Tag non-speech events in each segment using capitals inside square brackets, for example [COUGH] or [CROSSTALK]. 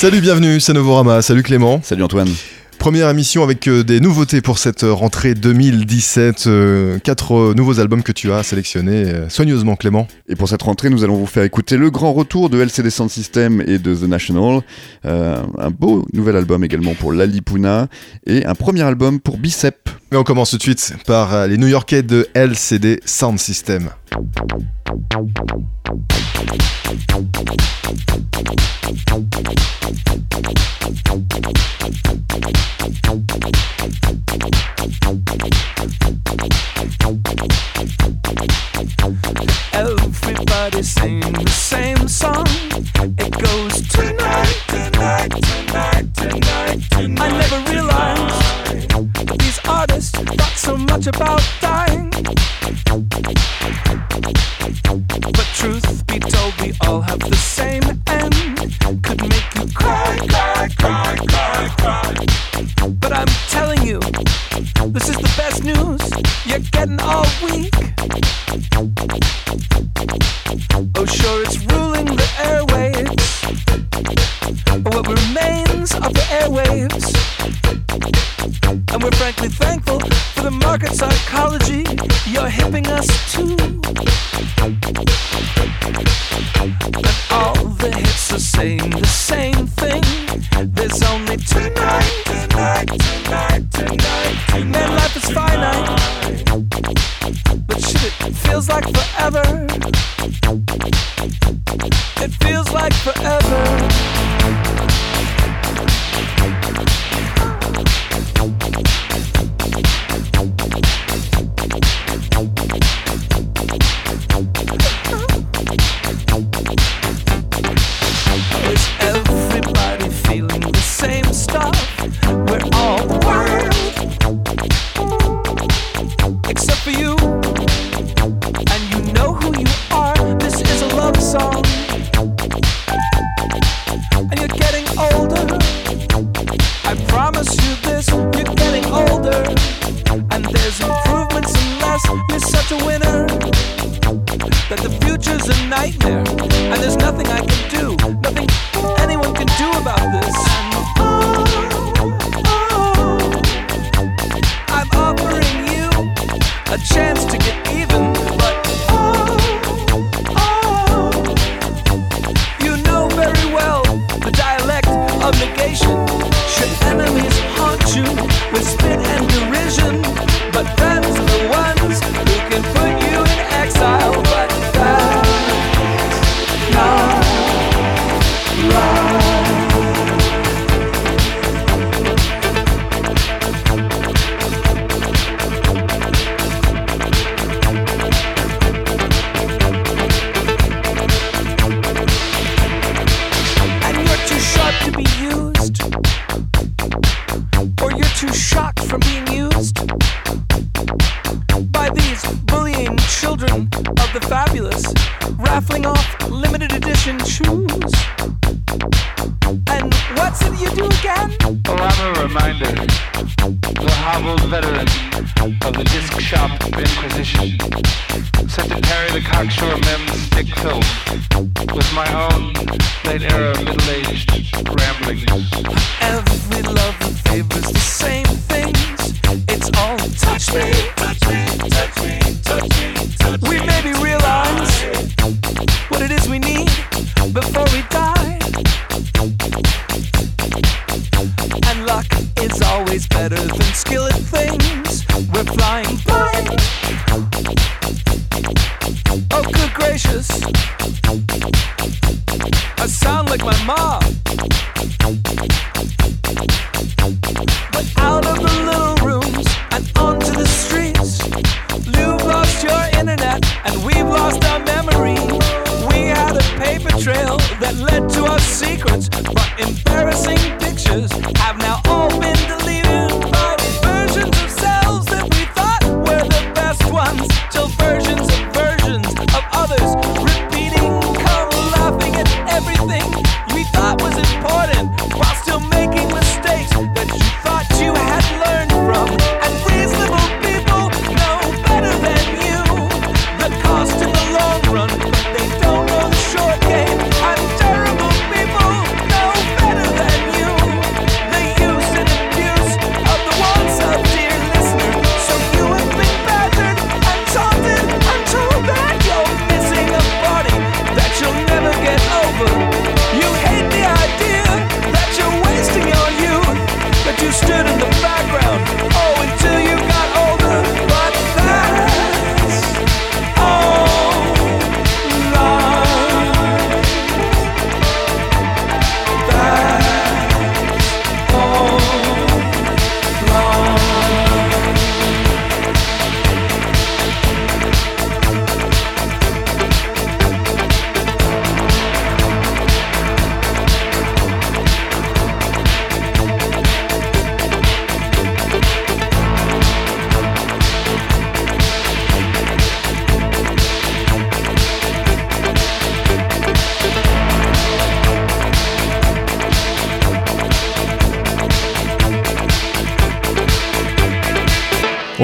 Salut, bienvenue, c'est Novorama. Salut Clément. Salut Antoine. Première émission avec euh, des nouveautés pour cette euh, rentrée 2017. Euh, quatre nouveaux albums que tu as sélectionnés soigneusement, Clément. Et pour cette rentrée, nous allons vous faire écouter le grand retour de LCD Sound System et de The National. un beau nouvel album également pour Lalipuna et un premier album pour Bicep. Mais on commence tout de suite par les New Yorkais de LCD Sound System. Everybody sing the same song. It goes tonight, tonight, tonight, tonight, tonight. I never realized these artists thought so much about dying. But truth be told, we all have the same end. Could make you cry, cry, cry, cry, cry. But I'm telling you, this is the best news you're getting all week. Oh, sure, it's ruling the airwaves. What remains of the airwaves. And we're frankly thankful for the market psychology you're hipping us to. And all the hits are saying the same thing. There's only tonight, tonight, tonight, tonight. tonight Man, life is finite. But shit, it feels like forever. It feels like forever. The hobbled veterans of the disc shop inquisition, set to parry the cocksure mem's stick film, with my own late era middle-aged rambling. Every love and favors the same things. It's all touch me, touch me, touch me, touch me. Touch me. We maybe realize what it is we need before we die. And luck always better than skillet things. We're flying, flying. Oh, good gracious. I sound like my mom. But out of the little rooms and onto the streets, you've lost your internet and we've lost our memory. We had a paper trail that led to our secrets, but embarrassing pictures have now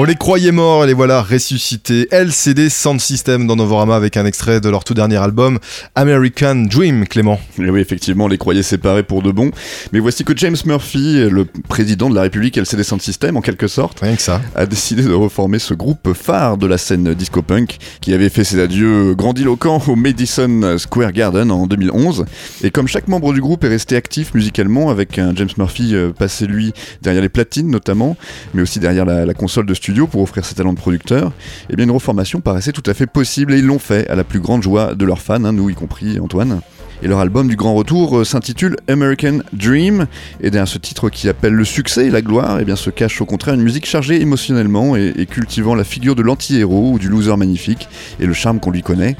les croyait morts et les voilà ressuscités. LCD Sound System dans Novorama avec un extrait de leur tout dernier album American Dream, Clément. Et oui, effectivement, on les croyait séparés pour de bon. Mais voici que James Murphy, le président de la République LCD Sound System en quelque sorte, Rien que ça. a décidé de reformer ce groupe phare de la scène disco-punk qui avait fait ses adieux grandiloquents au Madison Square Garden en 2011. Et comme chaque membre du groupe est resté actif musicalement, avec un James Murphy euh, passé lui derrière les platines notamment, mais aussi derrière la, la console de studio pour offrir ses talents de producteur, et bien une reformation paraissait tout à fait possible et ils l'ont fait à la plus grande joie de leurs fans, hein, nous y compris Antoine. Et leur album du grand retour euh, s'intitule American Dream. Et derrière ce titre qui appelle le succès et la gloire, et bien se cache au contraire une musique chargée émotionnellement et, cultivant la figure de l'anti-héros ou du loser magnifique et le charme qu'on lui connaît.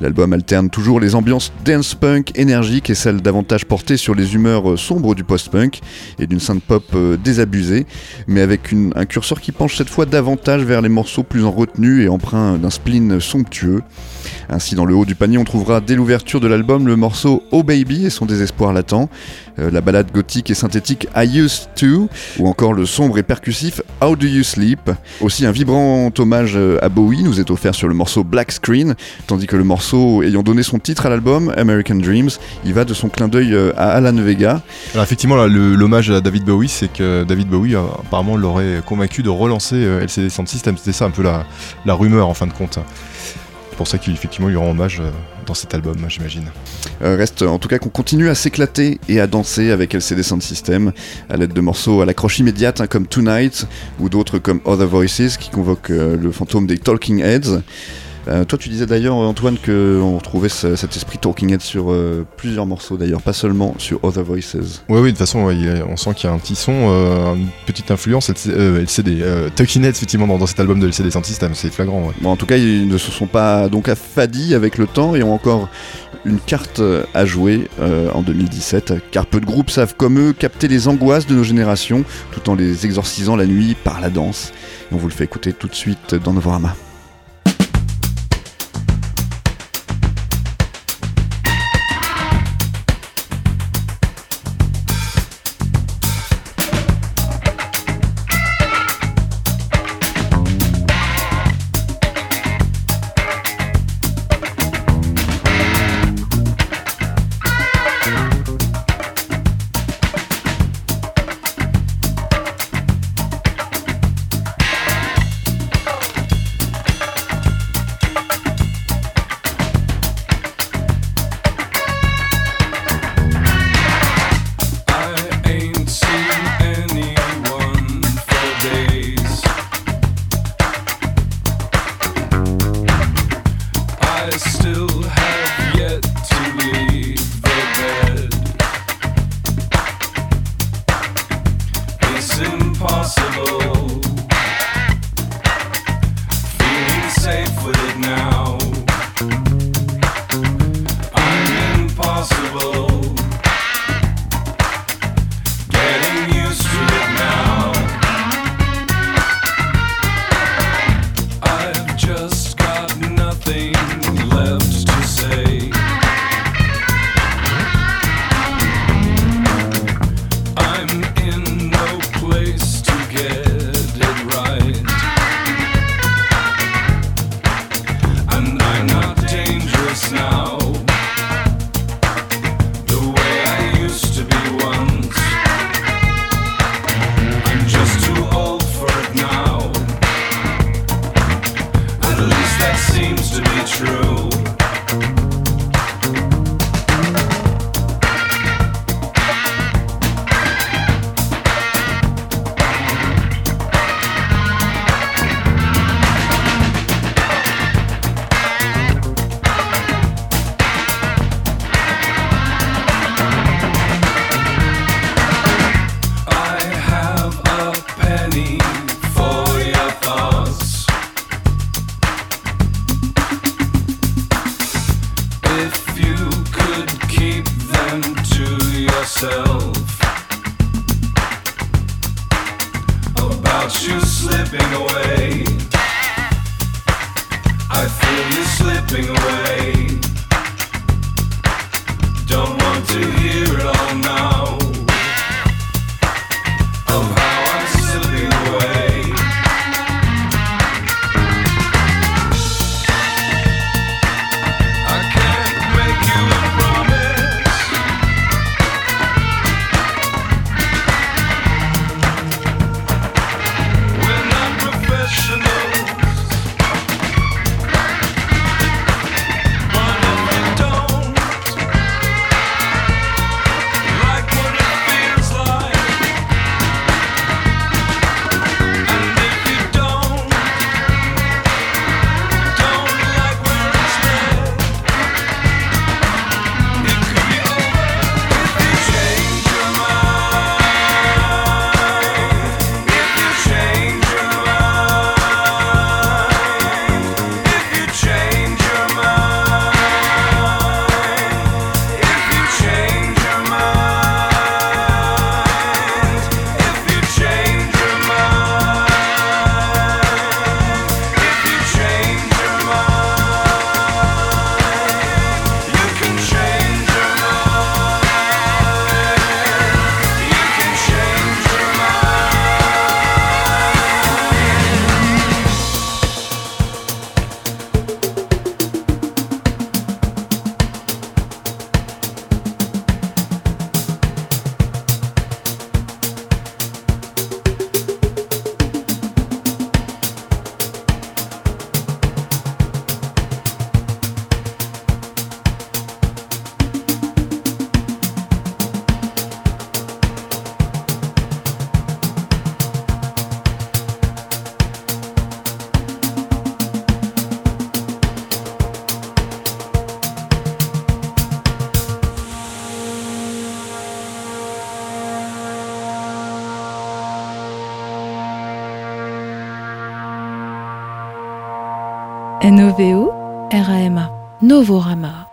L'album alterne toujours les ambiances dance punk énergiques et celles davantage portées sur les humeurs euh, sombres du post-punk et d'une synth pop euh, désabusée, mais avec un curseur qui penche cette fois davantage vers les morceaux plus en retenue et empreints d'un spleen somptueux. Ainsi, dans le haut du panier, on trouvera dès l'ouverture de l'album le morceau Oh Baby et son désespoir latent, euh, la balade gothique et synthétique I Used To, ou encore le sombre et percussif How Do You Sleep. Aussi, un vibrant hommage euh, à Bowie nous est offert sur le morceau Black Screen, tandis que le morceau ayant donné son titre à l'album, American Dreams, il va de son clin d'œil euh, à Alan Vega. Alors effectivement, l'hommage à David Bowie, c'est que David Bowie, apparemment, l'aurait convaincu de relancer LCD Sound System. C'était ça un peu la rumeur en fin de compte. C'est pour ça qu'effectivement, il lui rend hommage euh, dans cet album, j'imagine. Euh, reste en tout cas qu'on continue à s'éclater et à danser avec LCD Sound System à l'aide de morceaux à l'accroche immédiate hein, comme Tonight ou d'autres comme Other Voices qui convoquent euh, le fantôme des Talking Heads. Euh, toi tu disais d'ailleurs Antoine qu'on retrouvait ce- cet esprit Talking Heads sur euh, plusieurs morceaux d'ailleurs, pas seulement sur Other Voices. Oui, oui, de toute façon, ouais, on sent qu'il y a un petit son, euh, une petite influence LC, euh, LCD. Euh, Talking Heads, effectivement, dans, dans cet album de LCD Sound System, c'est flagrant. ouais. Bon, en tout cas ils ne se sont pas donc affadis avec le temps et ont encore une carte à jouer en 2017 car peu de groupes savent comme eux capter les angoisses de nos générations tout en les exorcisant la nuit par la danse. Et on vous le fait écouter tout de suite dans Novorama. N-O-V-O-R-A-M-A.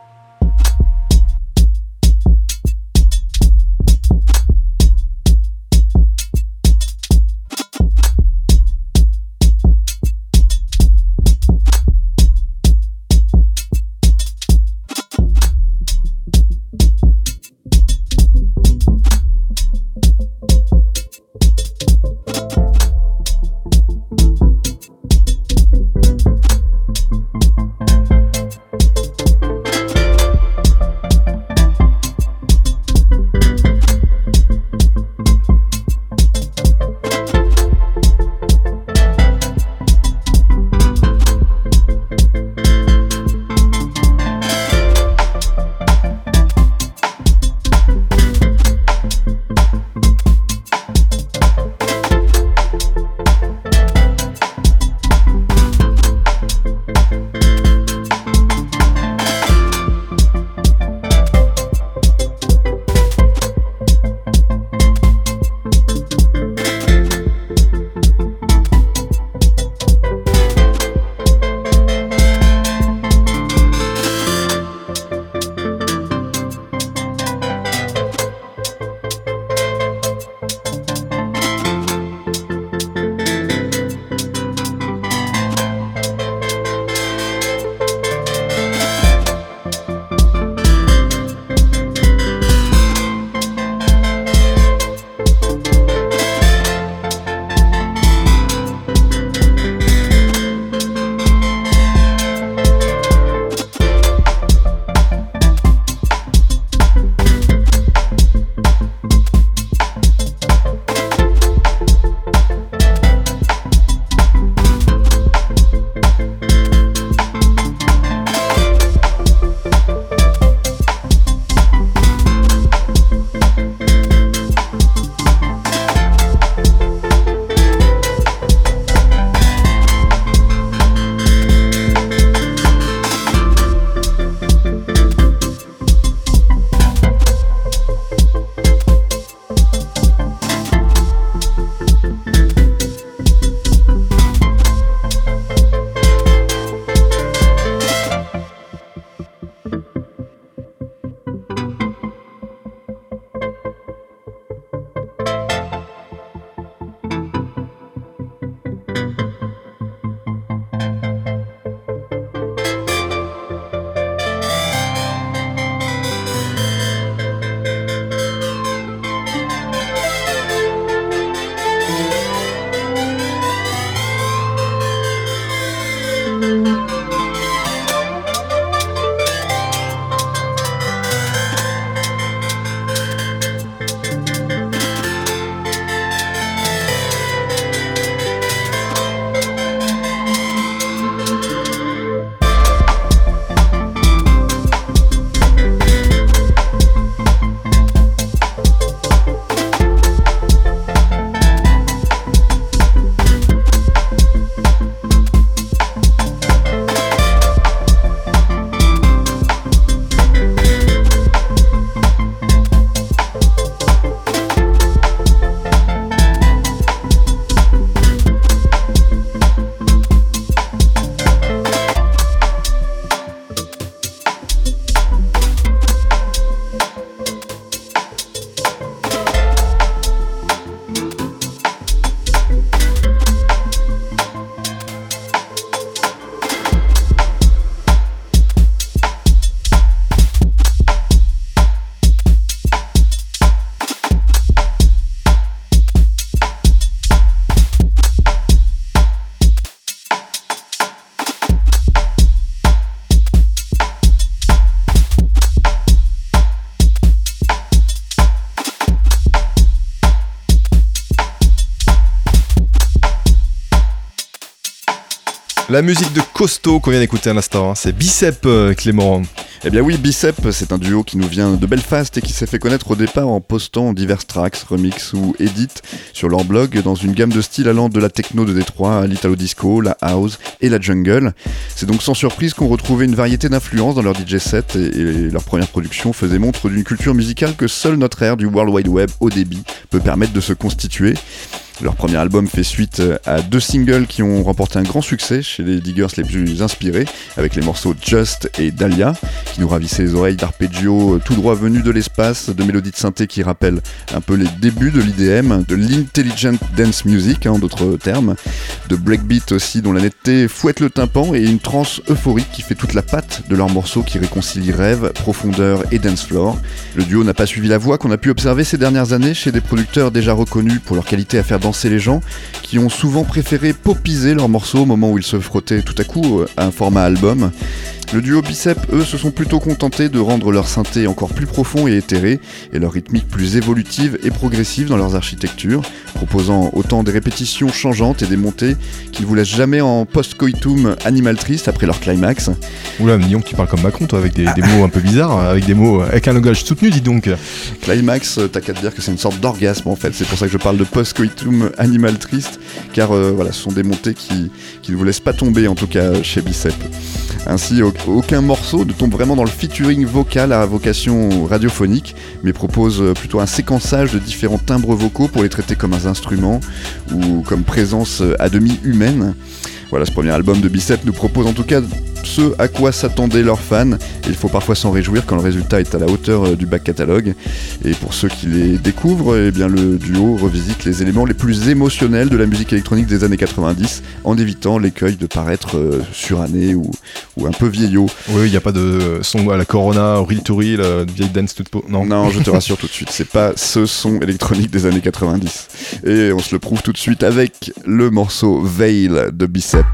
La musique de Costaud qu'on vient d'écouter à l'instant, hein. c'est Bicep euh, Clément. Eh bien oui, Bicep, c'est un duo qui nous vient de Belfast et qui s'est fait connaître au départ en postant divers tracks, remix ou edits sur leur blog dans une gamme de styles allant de la techno de Détroit à l'italo disco, la house et la jungle. C'est donc sans surprise qu'on retrouvait une variété d'influences dans leur DJ set et, et leur première production faisait montre d'une culture musicale que seule notre ère du World Wide Web au débit peut permettre de se constituer. Leur premier album fait suite euh, à deux singles qui ont remporté un grand succès chez les diggers les plus inspirés, avec les morceaux Just et Dahlia, qui nous ravissaient les oreilles d'arpeggio euh, tout droit venus de l'espace, de mélodies de synthé qui rappellent un peu les débuts de l'IDM, de l'intelligent dance music en d'autres termes, de breakbeat aussi dont la netteté fouette le tympan et une trance euphorique qui fait toute la patte de leurs morceaux qui réconcilient rêve, profondeur et dance floor. Le duo n'a pas suivi la voie qu'on a pu observer ces dernières années chez des producteurs déjà reconnus pour leur qualité à faire danser les gens qui ont souvent préféré popiser leurs morceaux au moment où ils se frottaient tout à coup à un format album. Le duo Bicep, eux, se sont plutôt contentés de rendre leur synthé encore plus profond et éthéré, et leur rythmique plus évolutive et progressive dans leurs architectures, proposant autant des répétitions changeantes et des montées qu'ils vous laissent jamais en post-coitum animal triste après leur climax. Oula, Nyon, tu parles comme Macron, toi, avec des, des mots un peu bizarres, avec des mots, avec un langage soutenu, dis donc. Climax, t'as qu'à te dire que c'est une sorte d'orgasme en fait, c'est pour ça que je parle de post-coitum animal triste, car euh, voilà, ce sont des montées qui, qui ne vous laissent pas tomber, en tout cas chez Bicep. Ainsi, au- aucun morceau ne tombe vraiment dans le featuring vocal à vocation radiophonique, mais propose euh, plutôt un séquençage de différents timbres vocaux pour les traiter comme un instrument ou comme présence euh, à demi humaine. Voilà, ce premier album de Bicep nous propose en tout cas ce à quoi s'attendaient leurs fans, et il faut parfois s'en réjouir quand le résultat est à la hauteur euh, du back catalogue. Et pour ceux qui les découvrent, eh bien le duo revisite les éléments les plus émotionnels de la musique électronique des années 90, en évitant l'écueil de paraître euh, suranné ou, ou un peu vieillot. Oui, il n'y a pas de son à la Corona, Real to Real, euh, vieille dance toute peau. Non. Non, je te rassure [LAUGHS] tout de suite, c'est pas ce son électronique des années 90. Et on se le prouve tout de suite avec le morceau Veil de Bicep.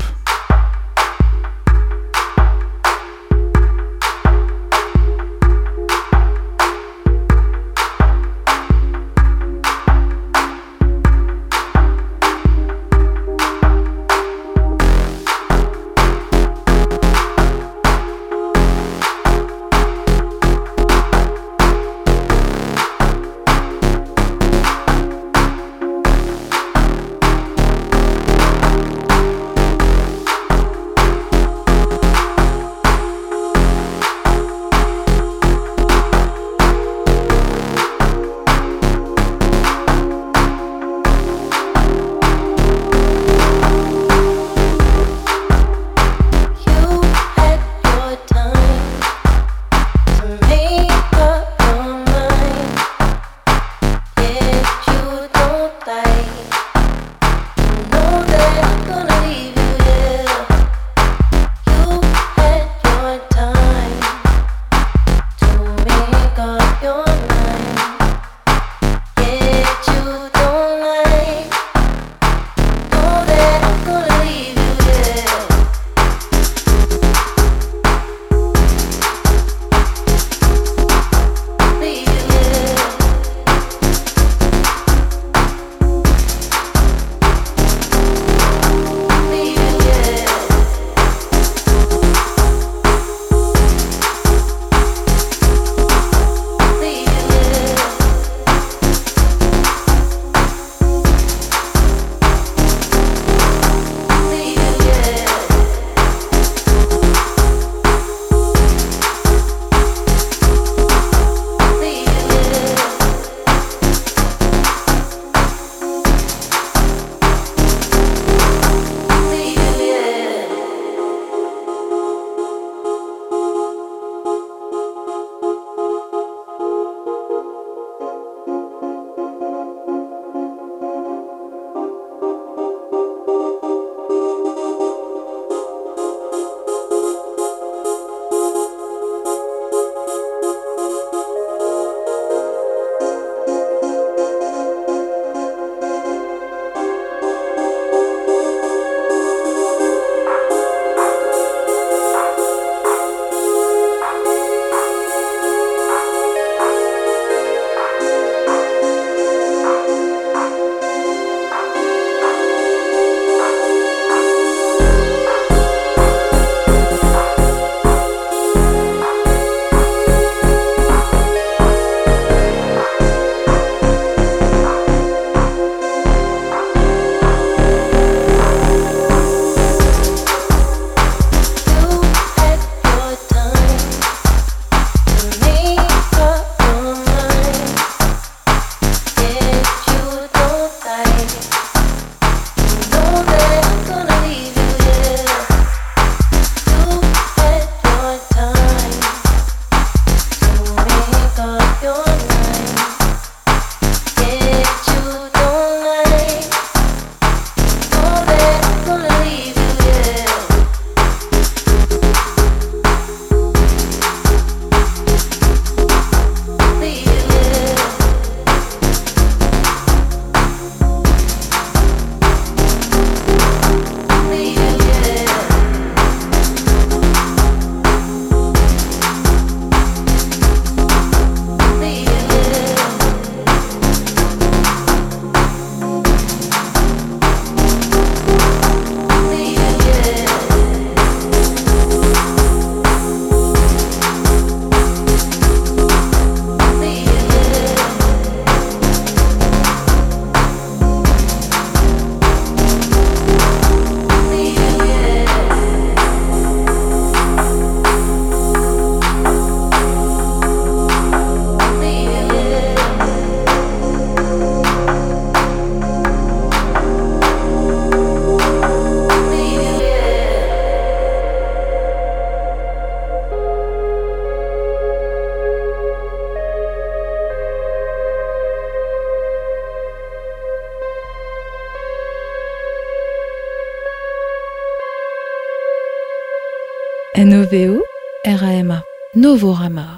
Novorama.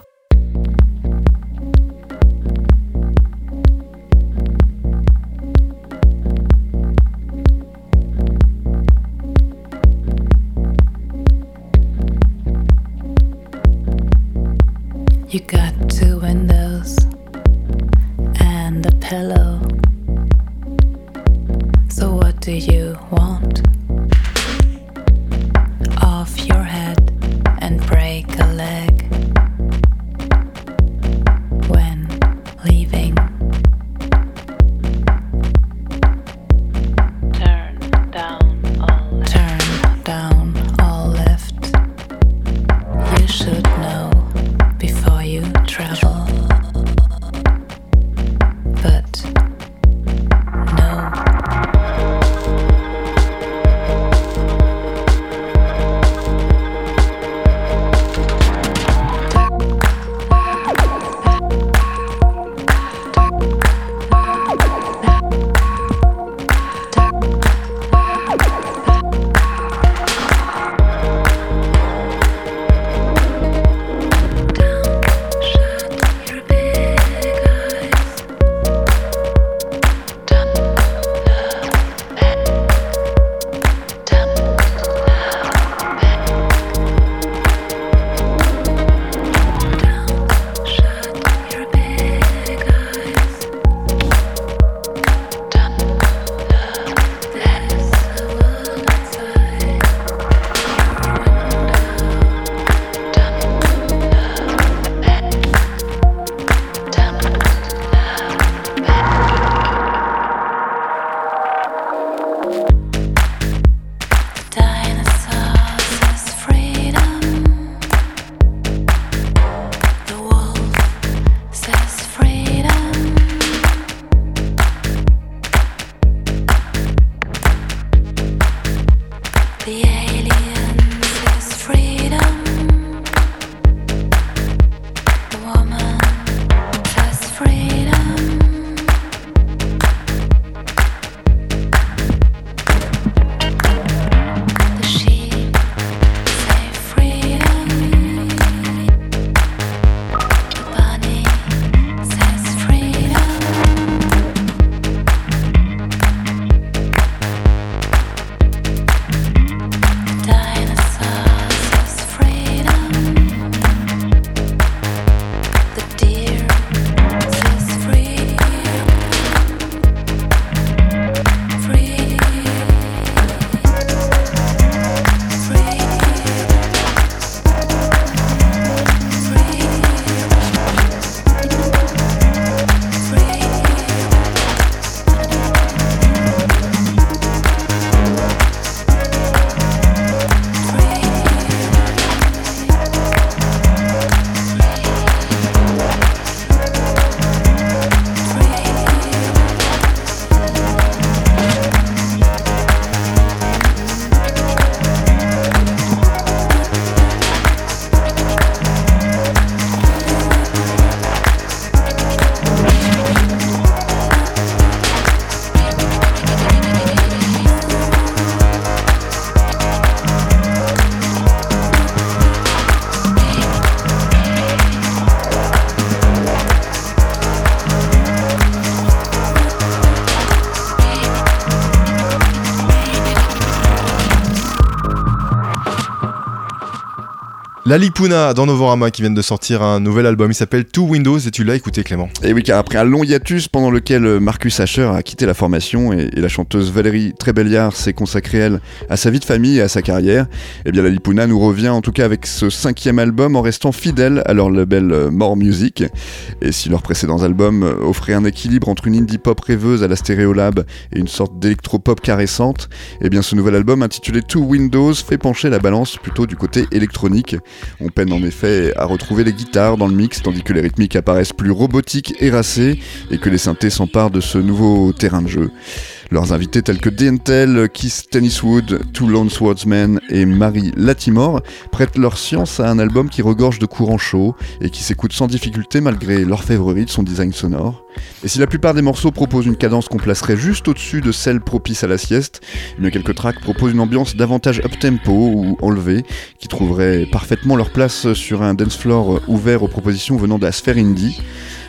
La Lipuna dans Novorama qui viennent de sortir un nouvel album. Il s'appelle Two Windows et tu l'as écouté Clément. Et oui, car après un long hiatus pendant lequel euh, Marcus Asher a quitté la formation et, la chanteuse Valérie Trébelliard s'est consacrée, elle, à sa vie de famille et à sa carrière, eh bien la Lipuna nous revient en tout cas avec ce cinquième album en restant fidèle à leur label euh, More Music. Et si leurs précédents albums euh, offraient un équilibre entre une indie pop rêveuse à la Stéréolab et une sorte d'électro-pop caressante, eh bien ce nouvel album intitulé Two Windows fait pencher la balance plutôt du côté électronique. On peine en effet à retrouver les guitares dans le mix, tandis que les rythmiques apparaissent plus robotiques et racées, et que les synthés s'emparent de ce nouveau terrain de jeu. Leurs invités tels que Dentel, Keith Tenniswood, Two Lone Swordsmen et Marie Latimore prêtent leur science à un album qui regorge de courants chauds et qui s'écoute sans difficulté malgré l'orfèvrerie de son design sonore. Et si la plupart des morceaux proposent une cadence qu'on placerait juste au-dessus de celle propice à la sieste, il quelques tracks proposent une ambiance davantage up-tempo ou enlevée, qui trouverait parfaitement leur place sur un dance floor ouvert aux propositions venant de la sphère indie.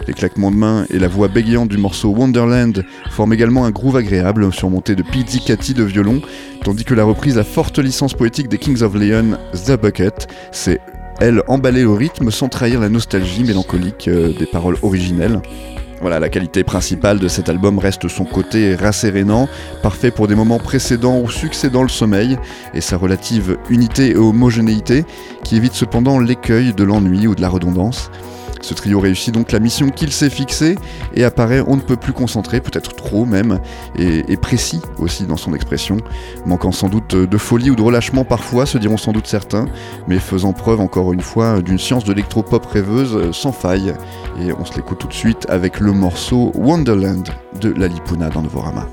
Les claquements de mains et la voix bégayante du morceau Wonderland forment également un groove agréable surmonté de pizzicati de violon, tandis que la reprise à forte licence poétique des Kings of Leon, The Bucket, c'est elle emballée au rythme sans trahir la nostalgie mélancolique euh, des paroles originelles. Voilà, la qualité principale de cet album reste son côté rassérénant, parfait pour des moments précédents ou succédant le sommeil, et sa relative unité et homogénéité, qui évite cependant l'écueil de l'ennui ou de la redondance. Ce trio réussit donc la mission qu'il s'est fixée et apparaît on ne peut plus concentré, peut-être trop même, et, précis aussi dans son expression, manquant sans doute de folie ou de relâchement parfois, se diront sans doute certains, mais faisant preuve encore une fois d'une science de l'électropop rêveuse sans faille. Et on se l'écoute tout de suite avec le morceau Wonderland de Lalipuna dans Novorama.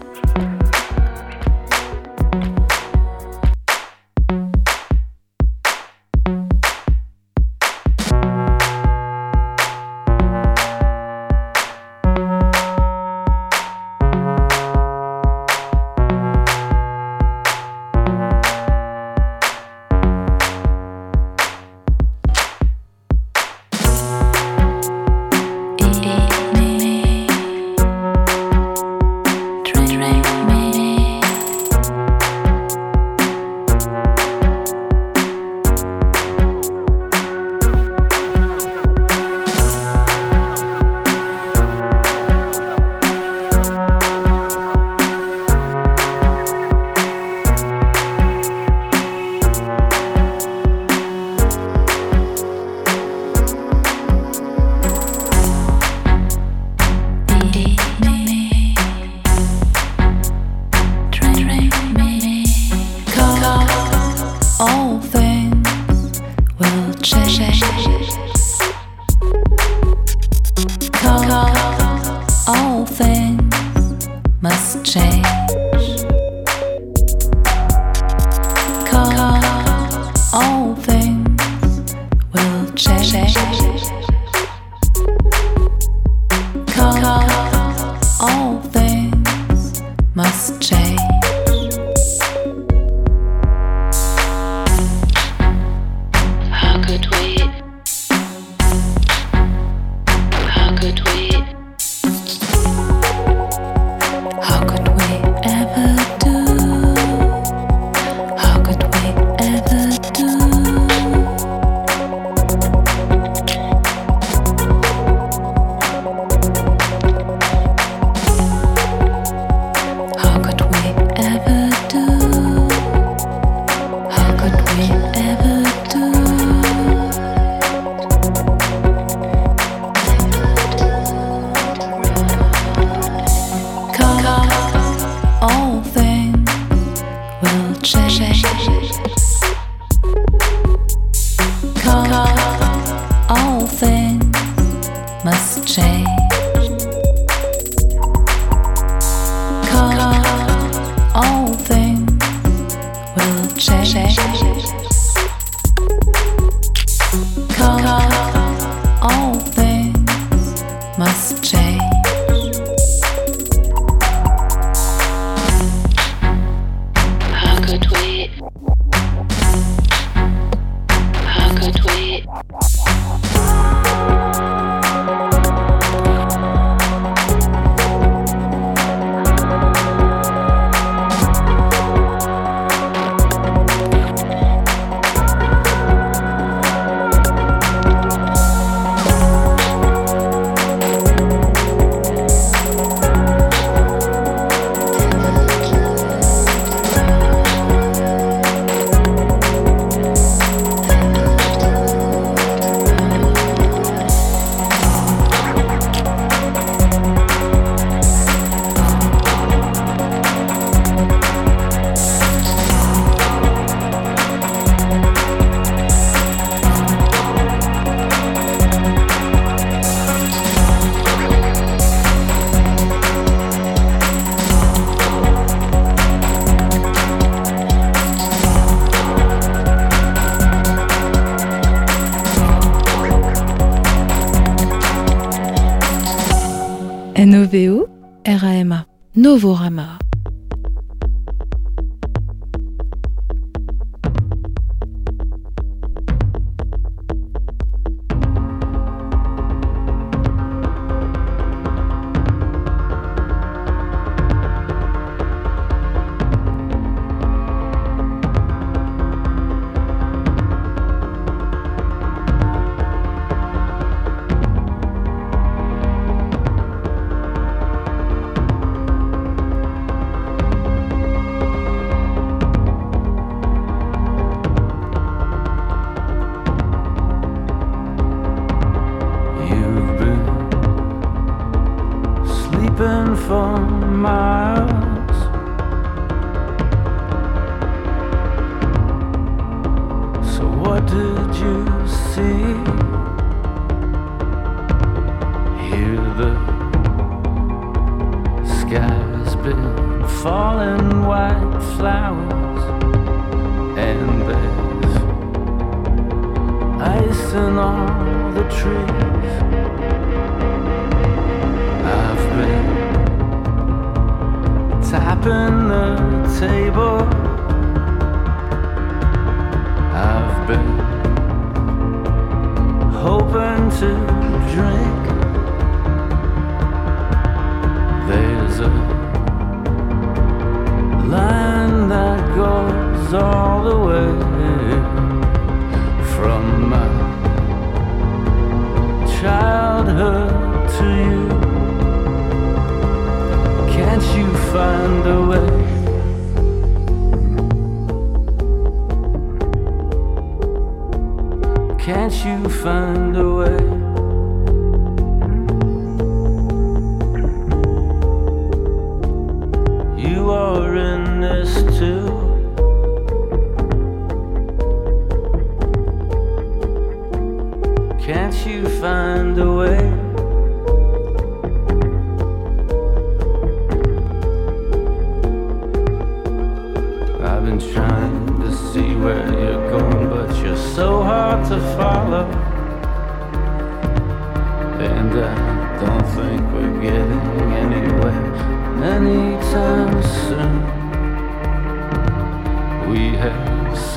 nouveau romain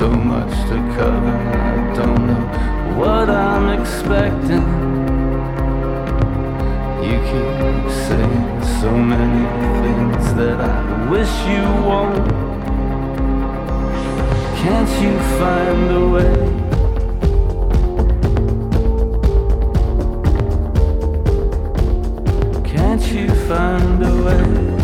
so much to cover. I don't know what I'm expecting. You keep saying so many things that I wish you won't. Can't you find a way? Can't you find a way?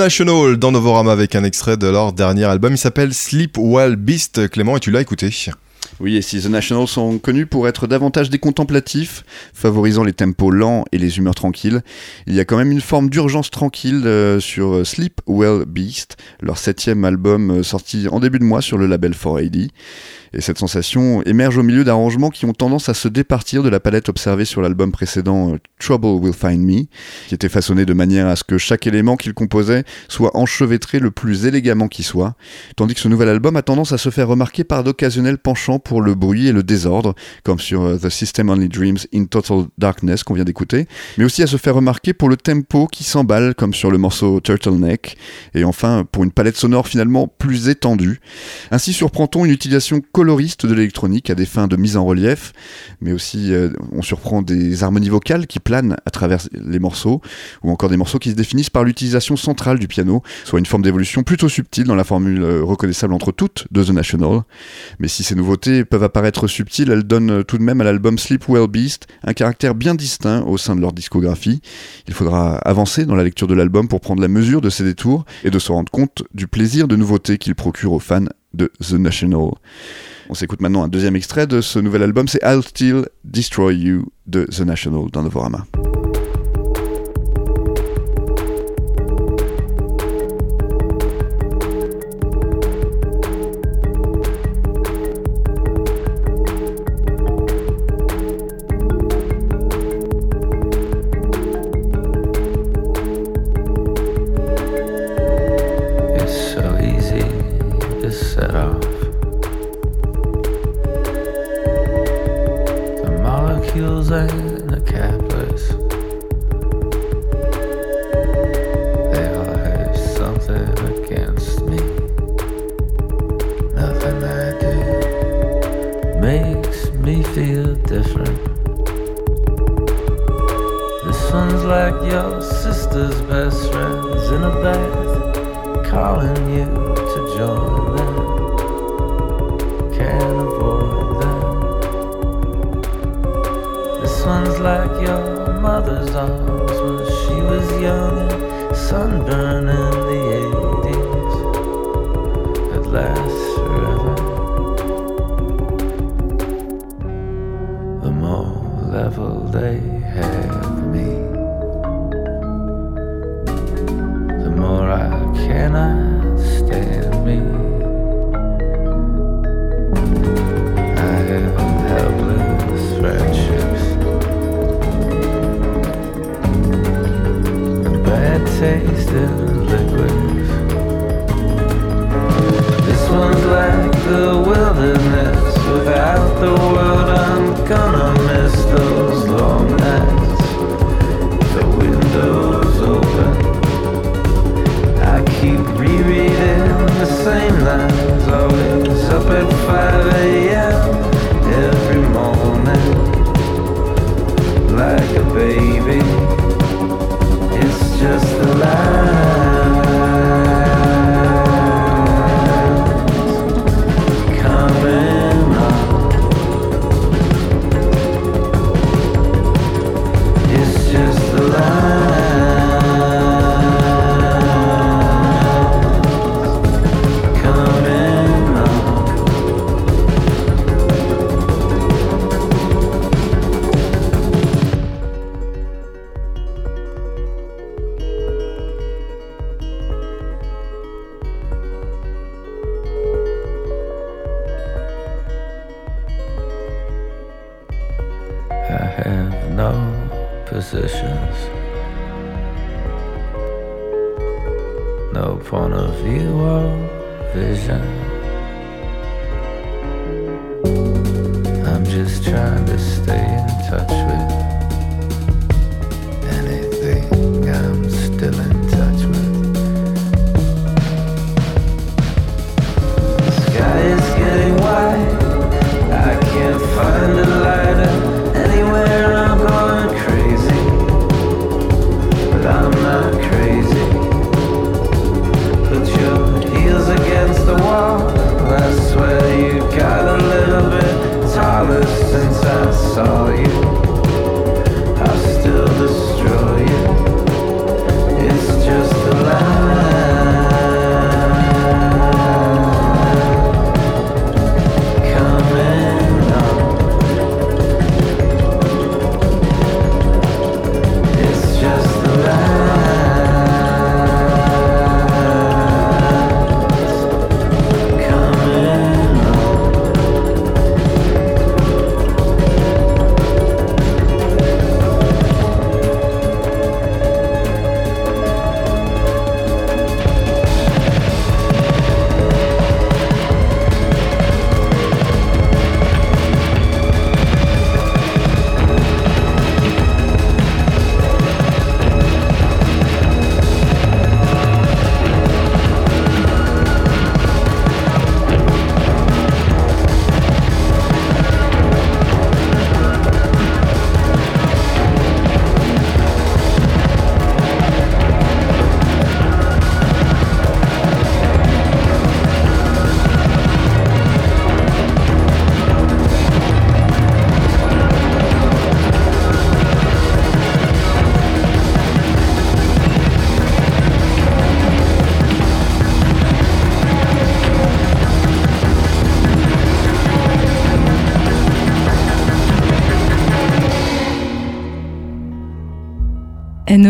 National dans Novorama avec un extrait de leur dernier album. Il s'appelle Sleep While Beast. Clément, et tu l'as écouté Oui, et si The National sont connus pour être davantage des contemplatifs, favorisant les tempos lents et les humeurs tranquilles, il y a quand même une forme d'urgence tranquille euh, sur Sleep Well Beast, leur septième album euh, sorti en début de mois sur le label 4AD. Et cette sensation émerge au milieu d'arrangements qui ont tendance à se départir de la palette observée sur l'album précédent euh, Trouble Will Find Me, qui était façonné de manière à ce que chaque élément qu'il composait soit enchevêtré le plus élégamment qui soit, tandis que ce nouvel album a tendance à se faire remarquer par d'occasionnels penchants pour le bruit et le désordre, comme sur euh, The System Only Dreams in Total Darkness qu'on vient d'écouter, mais aussi à se faire remarquer pour le tempo qui s'emballe, comme sur le morceau Turtleneck, et enfin pour une palette sonore finalement plus étendue. Ainsi surprend-on une utilisation coloriste de l'électronique à des fins de mise en relief, mais aussi euh, on surprend des harmonies vocales qui planent à travers les morceaux, ou encore des morceaux qui se définissent par l'utilisation centrale du piano, soit une forme d'évolution plutôt subtile dans la formule euh, reconnaissable entre toutes de The National. Mais si ces nouveautés peuvent apparaître subtiles, elles donnent tout de même à l'album Sleep Well Beast un caractère bien distinct au sein de leur discographie. Il faudra avancer dans la lecture de l'album pour prendre la mesure de ces détours et de se rendre compte du plaisir de nouveauté qu'il procure aux fans de The National. On s'écoute maintenant un deuxième extrait de ce nouvel album, c'est I'll Still Destroy You de The National dans Novorama.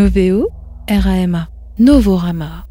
N-O-V-O R-A-M-A. Novorama.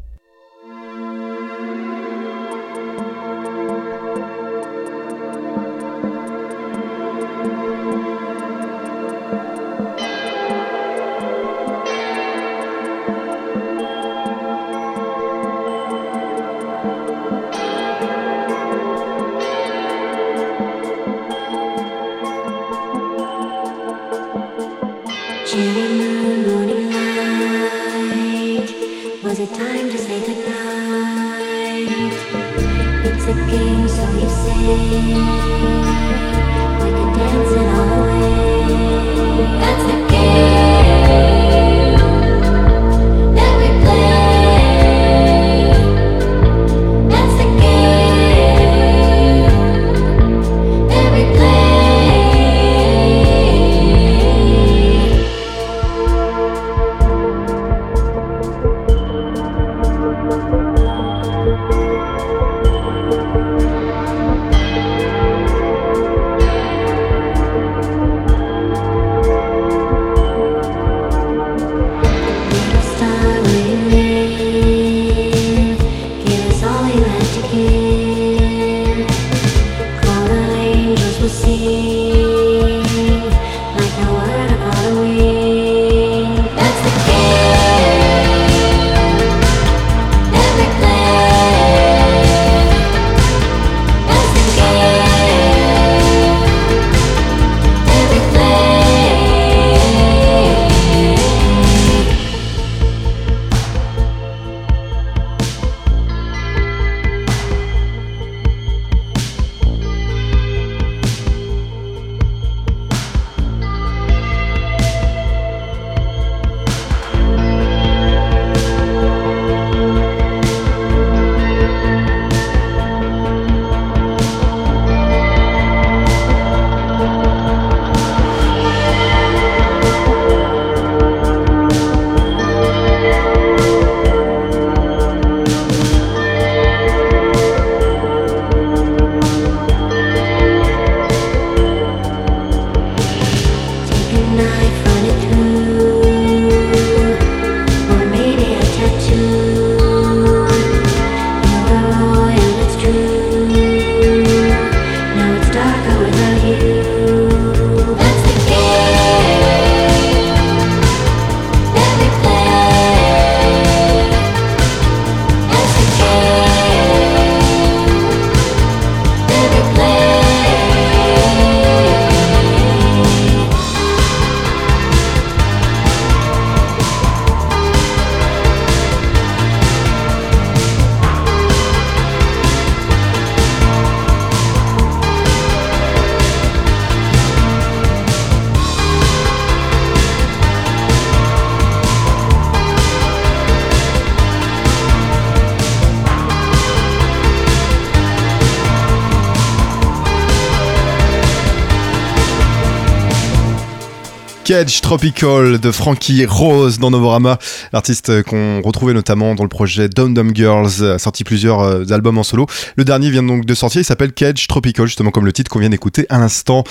Cage Tropical de Frankie Rose dans Novorama, l'artiste qu'on retrouvait notamment dans le projet Dum Dum Girls, a sorti plusieurs euh, albums en solo. Le dernier vient donc de sortir, il s'appelle Cage Tropical, justement comme le titre qu'on vient d'écouter à l'instant.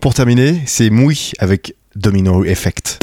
Pour terminer, c'est Moui avec Domino Effect.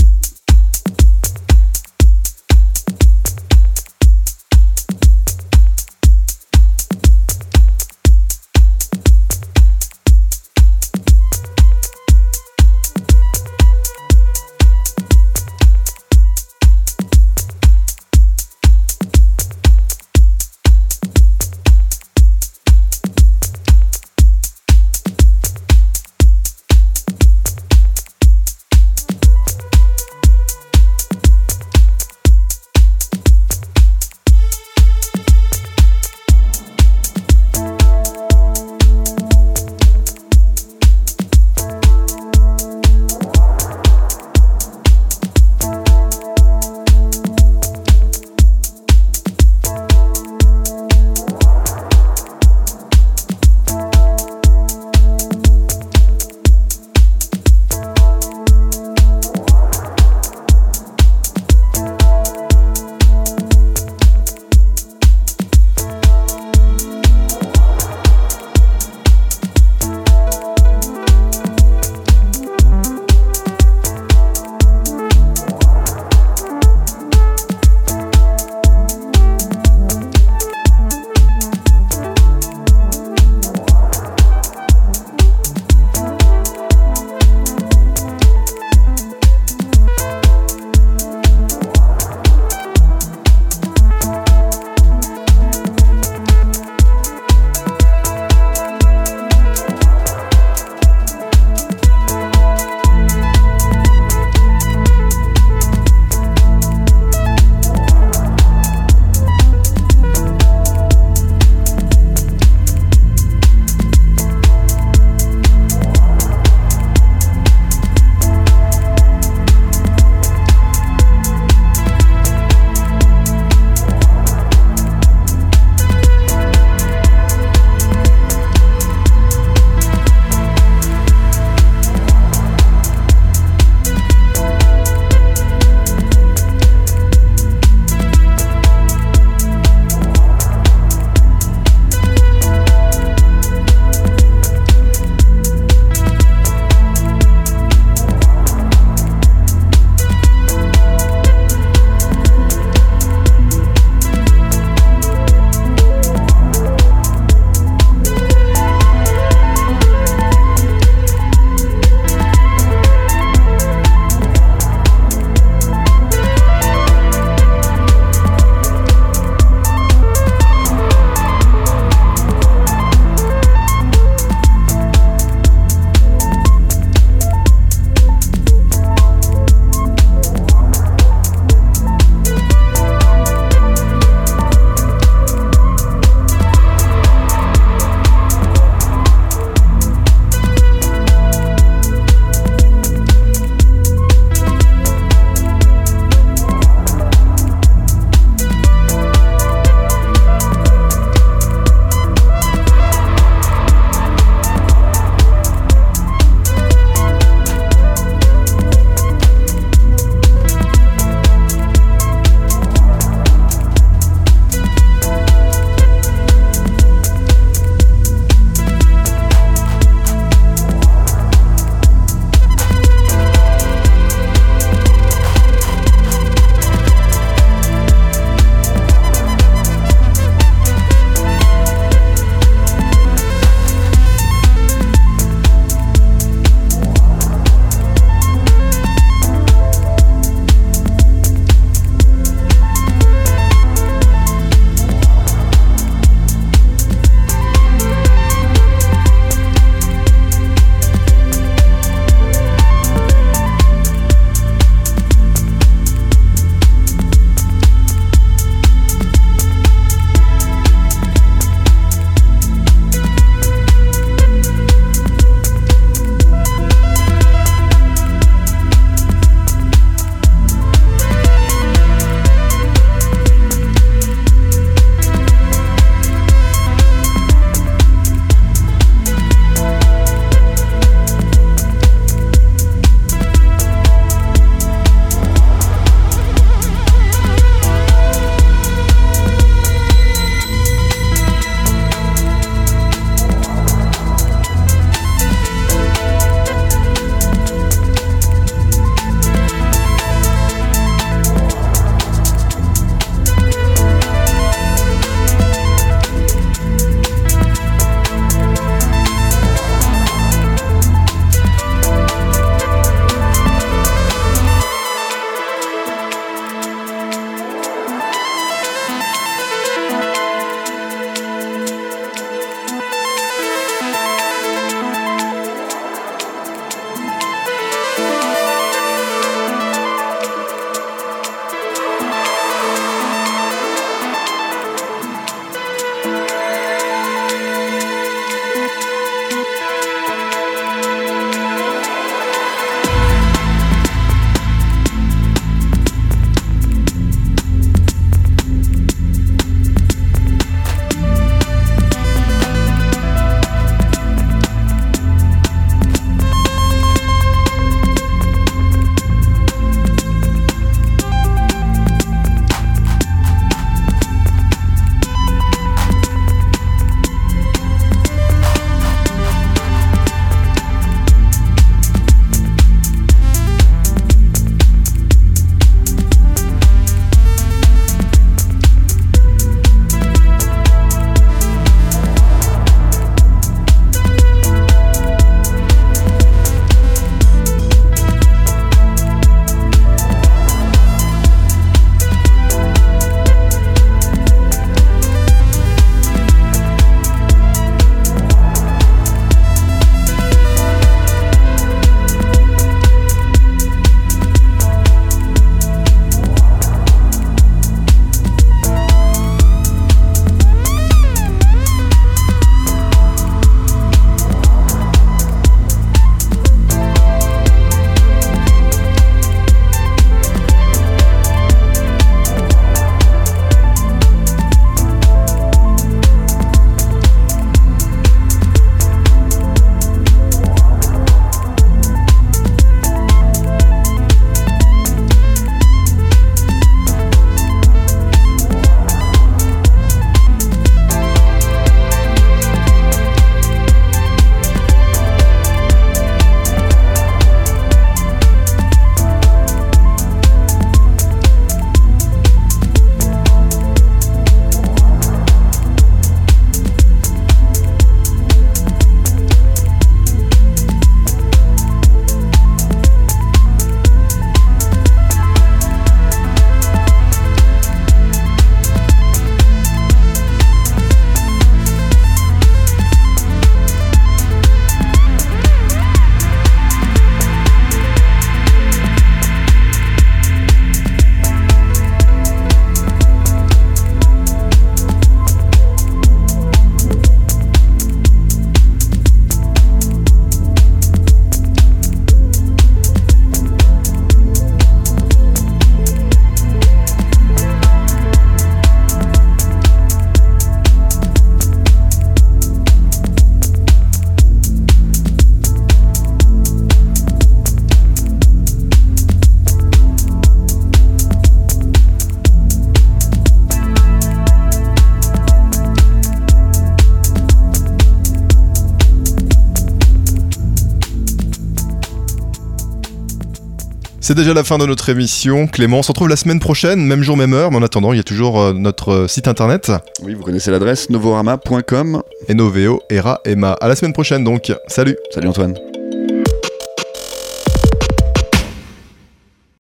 C'est déjà la fin de notre émission. Clément, on se retrouve la semaine prochaine, même jour, même heure, mais en attendant, il y a toujours euh, notre euh, site internet, Oui, vous connaissez l'adresse novorama.com. Enoveo, Era, Emma. À la semaine prochaine donc. Salut Salut Antoine.